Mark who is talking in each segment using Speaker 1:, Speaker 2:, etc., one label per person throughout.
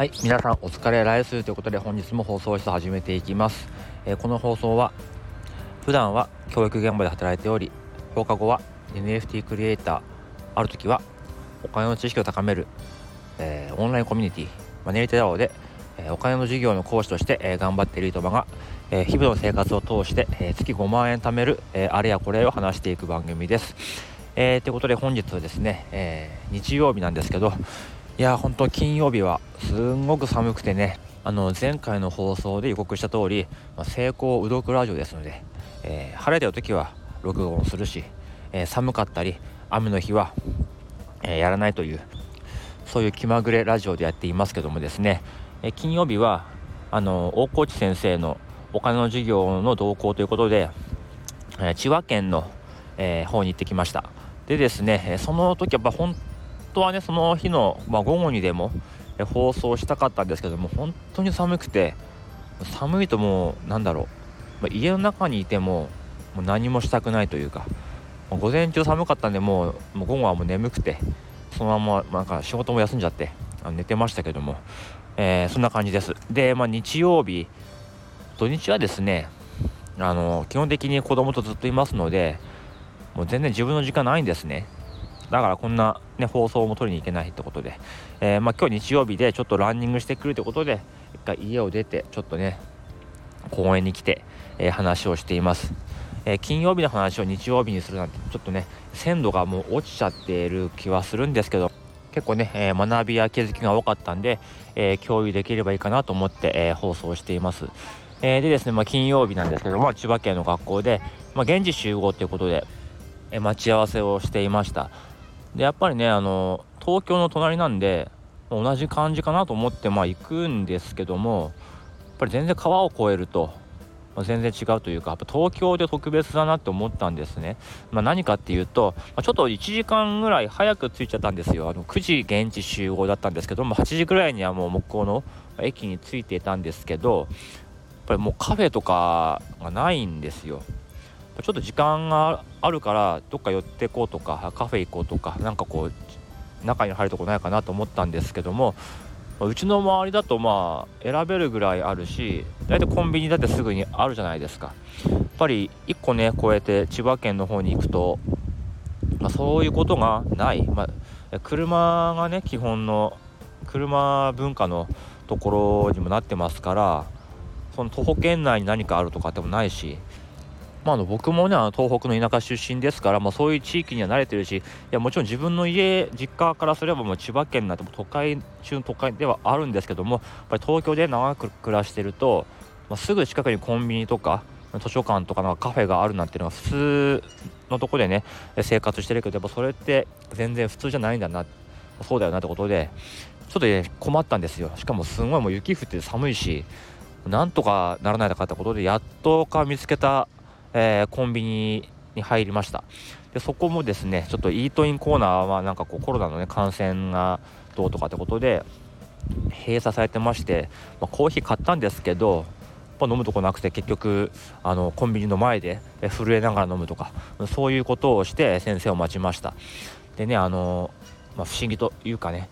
Speaker 1: はい皆さんお疲れ来週ということで本日も放送室始めていきます、えー、この放送は普段は教育現場で働いており放課後は NFT クリエイターある時はお金の知識を高める、えー、オンラインコミュニティマネリテラオで、えー、お金の授業の講師として、えー、頑張っている人が、え日々の生活を通して、え月5万円貯める、えあれやこれを話していく番組です。えー、ということで本日はですね、え日曜日なんですけどいや本当金曜日はすんごく寒くてね。あの前回の放送で予告した通り、まあ、成功うどくラジオですので、えー、晴れてる時は録音するし、えー、寒かったり雨の日は、えー、やらないというそういう気まぐれラジオでやっていますけどもですね、え金曜日はあの大河内先生のお金の授業の動向ということで、え千葉県の、え方に行ってきました。でですねその時は本当はねその日の、まあ、午後にでも放送したかったんですけども本当に寒くて寒いともうなんだろう、まあ、家の中にいてももう何もしたくないというか午前中寒かったんでもうもう午後はもう眠くてそのままなんか仕事も休んじゃって寝てましたけども、えー、そんな感じです。で、まあ、日曜日土日はですねあの基本的に子供とずっといますのでもう全然自分の時間ないんですね。だからこんな、ね、放送も取りに行けないってことで、えー、まあ、今日日曜日でちょっとランニングしてくるってことで一回家を出てちょっとね公園に来て、えー、話をしています、えー、金曜日の話を日曜日にするなんてちょっとね鮮度がもう落ちちゃっている気はするんですけど結構ね、え学びや気づきが多かったんで、え共有できればいいかなと思って、え放送しています。えでですね、まあ、金曜日なんですけども、千葉県の学校で、まあ、現地集合ということで、え待ち合わせをしていました。でやっぱりねあの東京の隣なんで同じ感じかなと思ってまあ行くんですけどもやっぱり全然川を越えると、まあ、全然違うというかやっぱ東京で特別だなって思ったんですね、まあ、何かっていうと、まあ、ちょっと1時間ぐらい早く着いちゃったんですよ。あの9時現地集合だったんですけども8時ぐらいにはもう木工の駅に着いていたんですけどやっぱりもうカフェとかがないんですよ。ちょっと時間があるからどっか寄ってこうとかカフェ行こうとかなんかこう中に入るとこないかなと思ったんですけどもうちの周りだとまあ選べるぐらいあるし大体コンビニだってすぐにあるじゃないですか。やっぱり1個ね越えて千葉県の方に行くと、まあ、そういうことがない、まあ、車がね基本の車文化のところにもなってますからその徒歩圏内に何かあるとかでもないしまあ、あの僕もねあの東北の田舎出身ですから、まあ、そういう地域には慣れてるしいやもちろん自分の家実家からすればもう千葉県なんて都会中の都会ではあるんですけどもやっぱり東京で長く暮らしてると、まあ、すぐ近くにコンビニとか図書館とかのカフェがあるなんていうのが普通のとこでね生活してるけどやっぱそれって全然普通じゃないんだなそうだよなってことでちょっとね困ったんですよ。しかもすごいもう雪降って寒いしなんとかならないかってことでやっとか見つけたえー、コンビニに入りました。でそこもですねちょっとイートインコーナーはなんかこうコロナのね感染がどうとかってことで閉鎖されてまして、まあ、コーヒー買ったんですけど飲むとこなくて結局あのコンビニの前で震えながら飲むとかそういうことをして先生を待ちました。でねあの、まあ、不思議というかね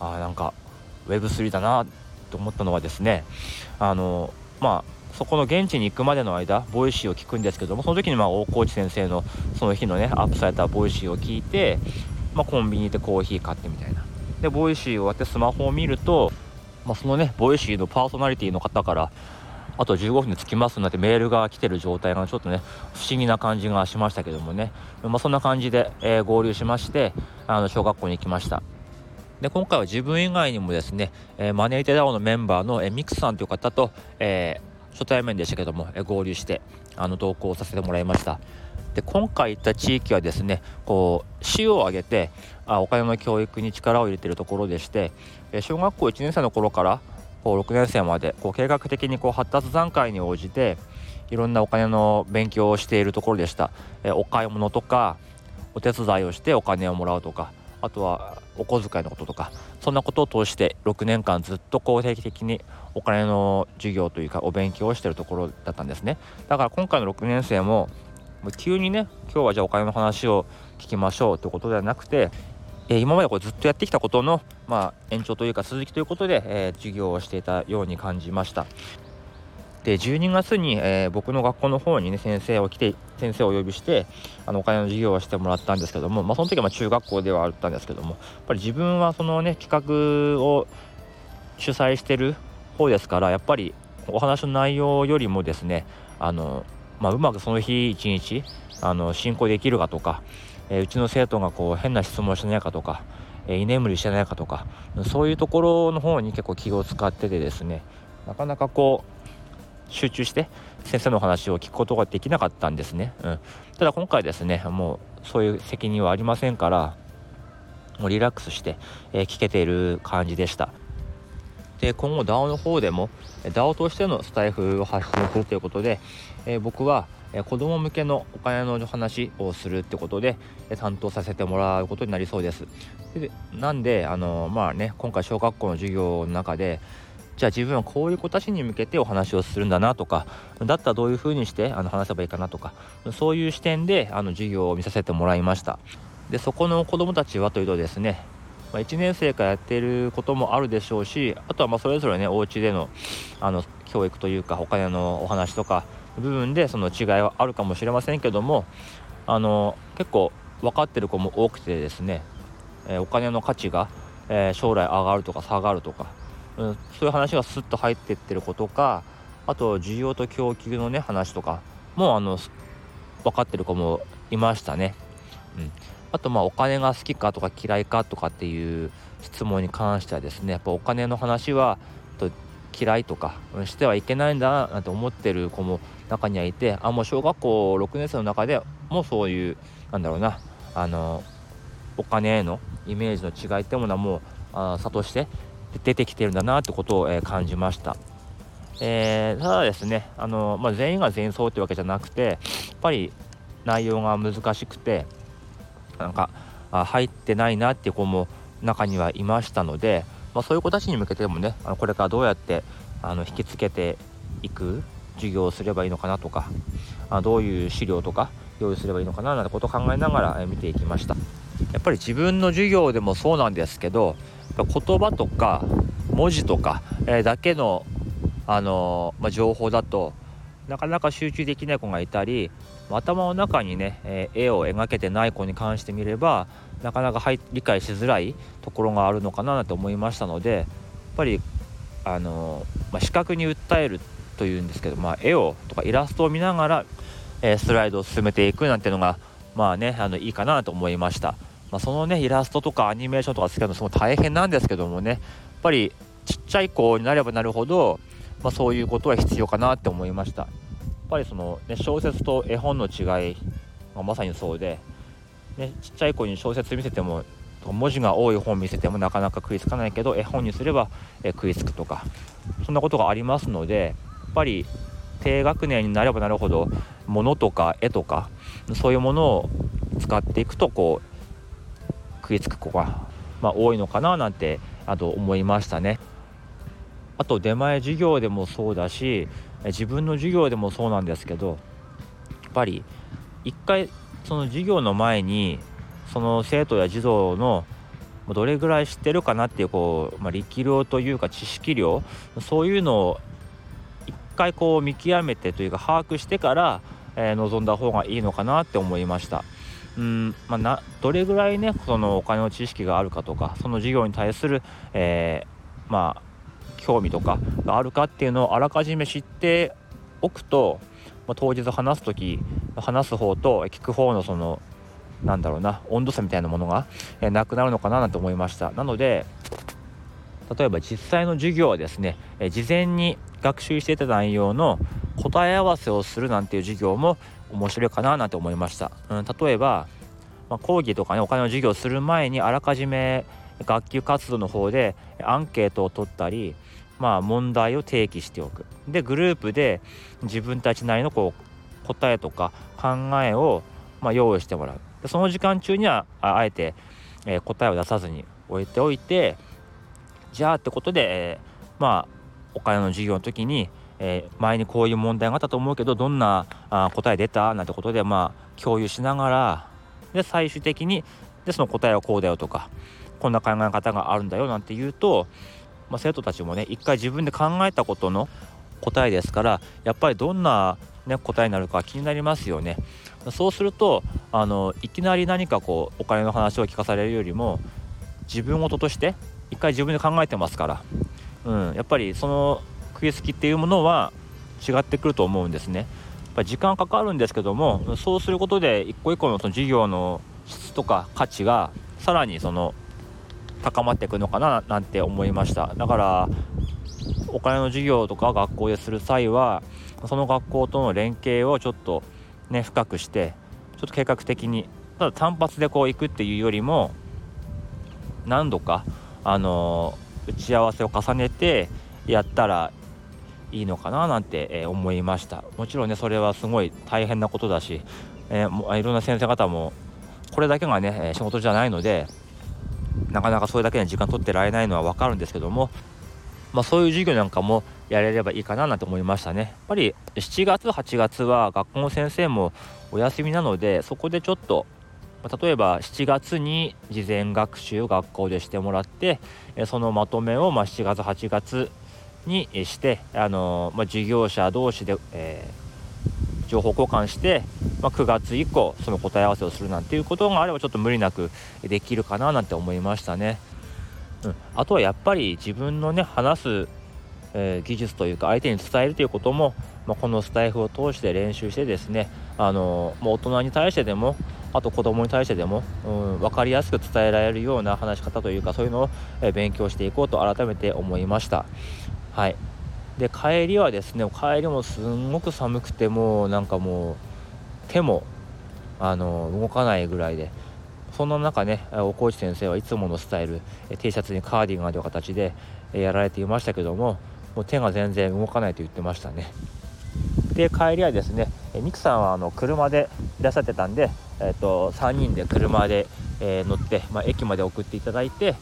Speaker 1: あなんか Web3 だなと思ったのはですねあのまあそこの現地に行くまでの間 Voicy を聞くんですけどもその時にまあ大河内先生のその日のねアップされた Voicy を聞いて、まあ、コンビニでコーヒー買ってみたいな。で Voicy 終わってスマホを見ると、まあ、そのね Voicy のパーソナリティの方からあと15分で着きますなんてメールが来てる状態がちょっとね不思議な感じがしましたけどもね、まあ、そんな感じで、えー、合流しましてあの小学校に行きました。で今回は自分以外にもですね、えー、マネーテダオのメンバーの、え、ミクさんという方と、えー初対面でしたけども、え合流してあの同行させてもらいました。で今回行った地域はですねこう市を挙げてあお金の教育に力を入れているところでして小学校1年生の頃からこう6年生までこう計画的にこう発達段階に応じていろんなお金の勉強をしているところでした。えお買い物とかお手伝いをしてお金をもらうとかあとはお小遣いのこととかそんなことを通して6年間ずっとこう定期的にお金の授業というかお勉強をしてるところだったんですねだから今回の6年生も急にね今日はじゃあお金の話を聞きましょうということではなくてえ今までこうずっとやってきたことの、まあ、延長というか続きということで、え授業をしていたように感じました。で12月に、えー、僕の学校の方にね先生を来て先生をお呼びしてあのお金の授業をしてもらったんですけども、まあ、その時はま中学校ではあったんですけどもやっぱり自分はそのね企画を主催してる方ですからやっぱりお話の内容よりもですねあの、まあ、うまくその日一日あの進行できるかとか、えー、うちの生徒がこう変な質問をしないかとか、えー、居眠りしてないかとかそういうところの方に結構気を使っててですねなかなかこう集中して先生のお話を聞くことができなかったんですね、うん、ただ今回ですねもうそういう責任はありませんからもうリラックスして、えー、聞けている感じでした。で今後 DAO の方でも DAO としてのスタイフを発信するということで、えー、僕はえ子供向けのお金の話をするってことで担当させてもらうことになりそうです。でなんであのまあね今回小学校の授業の中でじゃあ自分はこういう子たちに向けてお話をするんだなとかだったらどういうふうにしてあの話せばいいかなとかそういう視点であの授業を見させてもらいました。でそこの子どもたちはというとですねま1年生からやっていることもあるでしょうしあとはまそれぞれねお家でのあの教育というかお金のお話とか部分でその違いはあるかもしれませんけどもあの結構分かってる子も多くてですね、えお金の価値が、え将来上がるとか下がるとかうん、そういう話がスッと入ってってることかあと需要と供給のね話とかもあの分かってる子もいましたね。うん、あとまあお金が好きかとか嫌いかとかっていう質問に関してはですねやっぱお金の話はと嫌いとかしてはいけないんだなんて思ってる子も中にはいてあもう小学校6年生の中でもそういうなんだろうなあのお金へのイメージの違いってものはもうあ差として出てきてるんだなってことを、え、感じました。えー、ただですねあの、まあ、全員が全員そうってわけじゃなくてやっぱり内容が難しくてなんかあ入ってないなっていう子も中にはいましたので、まあ、そういう子たちに向けてもねあのこれからどうやってあの引きつけていく授業をすればいいのかなとかあどういう資料とか用意すればいいのかななんてことを考えながら、見ていきましたやっぱり自分の授業でもそうなんですけど言葉とか文字とか、えー、だけの、あのー、まあ、情報だとなかなか集中できない子がいたり頭の中にね、えー、絵を描けてない子に関してみればなかなか理解しづらいところがあるのかなと思いましたのでやっぱり、あのまあ、視覚に訴えるというんですけど、まあ、絵をとかイラストを見ながら、えスライドを進めていくなんてのがまあねあのいいかなと思いました。まあ、そのねイラストとかアニメーションとかつけるのすごい大変なんですけどもね。やっぱりちっちゃい子になればなるほど、まあ、そういうことは必要かなって思いました。やっぱりその、ね、小説と絵本の違いがまさにそうで、ね、ちっちゃい子に小説見せても文字が多い本見せてもなかなか食いつかないけど絵本にすれば、え食いつくとかそんなことがありますのでやっぱり低学年になればなるほど物とか絵とかそういうものを使っていくとこう食いつく子が、まあ、多いのかななんてあと思いましたね。あと出前授業でもそうだし自分の授業でもそうなんですけどやっぱり一回その授業の前にその生徒や児童のどれぐらい知ってるかなっていうこう、まあ、力量というか知識量そういうのを一回こう見極めてというか把握してから、えー、臨んだ方がいいのかなって思いました。うんまあ、などれぐらいねそのお金の知識があるかとかその事業に対する、えー、まあ興味とかがあるかっていうのをあらかじめ知っておくと、まあ、当日話す時話す方と聞く方のそのなんだろうな温度差みたいなものが、えー、なくなるのかななんて思いました。なので例えば実際の授業はですね、え、事前に学習していた内容の答え合わせをするなんていう授業も面白いかななんて思いました、うん、例えば、まあ、講義とかねお金の授業をする前にあらかじめ学級活動の方でアンケートを取ったりまあ問題を提起しておく。でグループで自分たちなりのこう答えとか考えをま用意してもらう。でその時間中にはあえて、え、答えを出さずに置いておいてじゃあってことで、えー、まあお金の授業の時にえー、前にこういう問題があったと思うけどどんなあ答え出た？なんてことでまあ共有しながらで最終的にでその答えはこうだよとかこんな考え方があるんだよなんて言うと、まあ、生徒たちもね一回自分で考えたことの答えですからやっぱりどんな、ね、答えになるか気になりますよね。そうするとあのいきなり何かこうお金の話を聞かされるよりも自分事として一回自分で考えてますから、うん、やっぱりその食いつきっていうものは違ってくると思うんですね。やっぱ時間かかるんですけどもそうすることで一個一個のその事業の質とか価値がさらにその高まっていくのかななんて思いました。だからお金の授業とか学校でする際はその学校との連携をちょっとね深くしてちょっと計画的にただ単発でこう行くっていうよりも何度かあの打ち合わせを重ねてやったらいいのかななんて、思いました。もちろんねそれはすごい大変なことだし、えー、いろんな先生方もこれだけがね仕事じゃないのでなかなかそれだけに時間取ってられないのは分かるんですけども、まあ、そういう授業なんかもやれればいいかななんて思いましたね。やっぱり7月8月は学校の先生もお休みなのでそこでちょっと例えば7月に事前学習を学校でしてもらってそのまとめをま7月8月にしてあの、まあ、事業者同士で、えー、情報交換して、まあ、9月以降その答え合わせをするなんていうことがあればちょっと無理なくできるかななんて思いましたね。うん、あとはやっぱり自分のね話す、えー、技術というか相手に伝えるということも、まあ、このスタイフを通して練習してですねあの、ま大人に対してでもあと子供に対してでも、うん、分かりやすく伝えられるような話し方というかそういうのを、え勉強していこうと改めて思いました。はいで帰りはですね帰りもすんごく寒くてもうなんかもう手もあの動かないぐらいでそんな中ねお河内先生はいつものスタイル T シャツにカーディガンという形でやられていましたけどももう手が全然動かないと言ってましたねで帰りはですねミクさんはあの車でらっしゃってたんで、えーと、3人で車で、えー、乗って、まあ、駅まで送っていただいて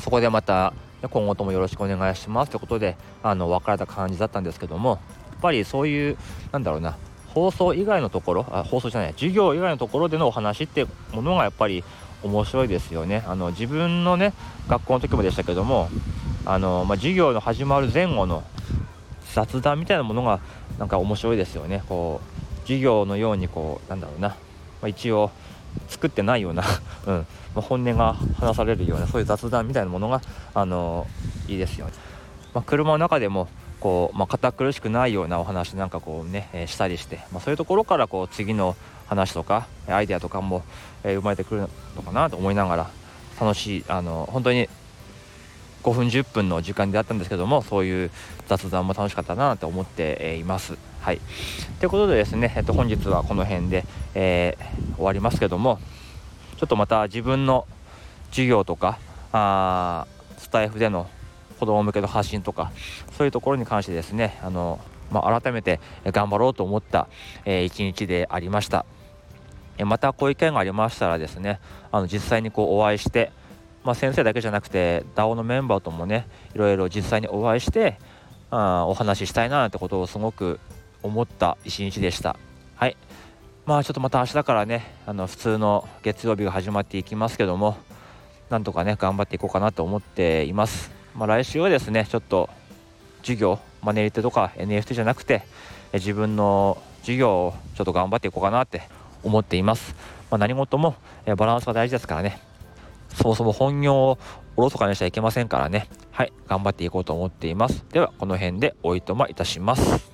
Speaker 1: そこでまた今後ともよろしくお願いしますということであの別れた感じだったんですけどもやっぱりそういうなんだろうな放送以外のところあ放送じゃない授業以外のところでのお話ってものがやっぱり面白いですよね。あの自分のね学校の時もでしたけどもあの、まあ、授業の始まる前後の雑談みたいなものがなんか面白いですよね。こう授業のようにこうなんだろうな、まあ、一応作ってないような うんまあ、本音が話されるようなそういう雑談みたいなものが、あのいいですよね。まあ、車の中でもこう、まあ、堅苦しくないようなお話なんかこうね、えー、したりして、まあ、そういうところからこう次の話とかアイデアとかも、えー、生まれてくるのかなと思いながら楽しいあの本当に5分10分の時間であったんですけどもそういう雑談も楽しかったなと思っています。はい、ということでですね、えっと、本日はこの辺で、えー、終わりますけどもちょっとまた自分の授業とかあスタイフでの子供向けの発信とかそういうところに関してですねあの、まあ、改めて頑張ろうと思った、えー、日でありました。またこういう意見がありましたらですねあの実際にこうお会いしてまあ、先生だけじゃなくて DAO のメンバーともねいろいろ実際にお会いしてあお話ししたいななんてことをすごく思った一日でしたはいまあちょっとまた明日からねあの普通の月曜日が始まっていきますけどもなんとかね頑張っていこうかなと思っています、まあ、来週はですねちょっと授業マネリテとか NFT じゃなくて自分の授業をちょっと頑張っていこうかなって思っています、まあ、何事もバランスが大事ですからねそもそも本業をおろそかにしちゃいけませんからね。はい、頑張っていこうと思っています。では、この辺でおいとまいたします。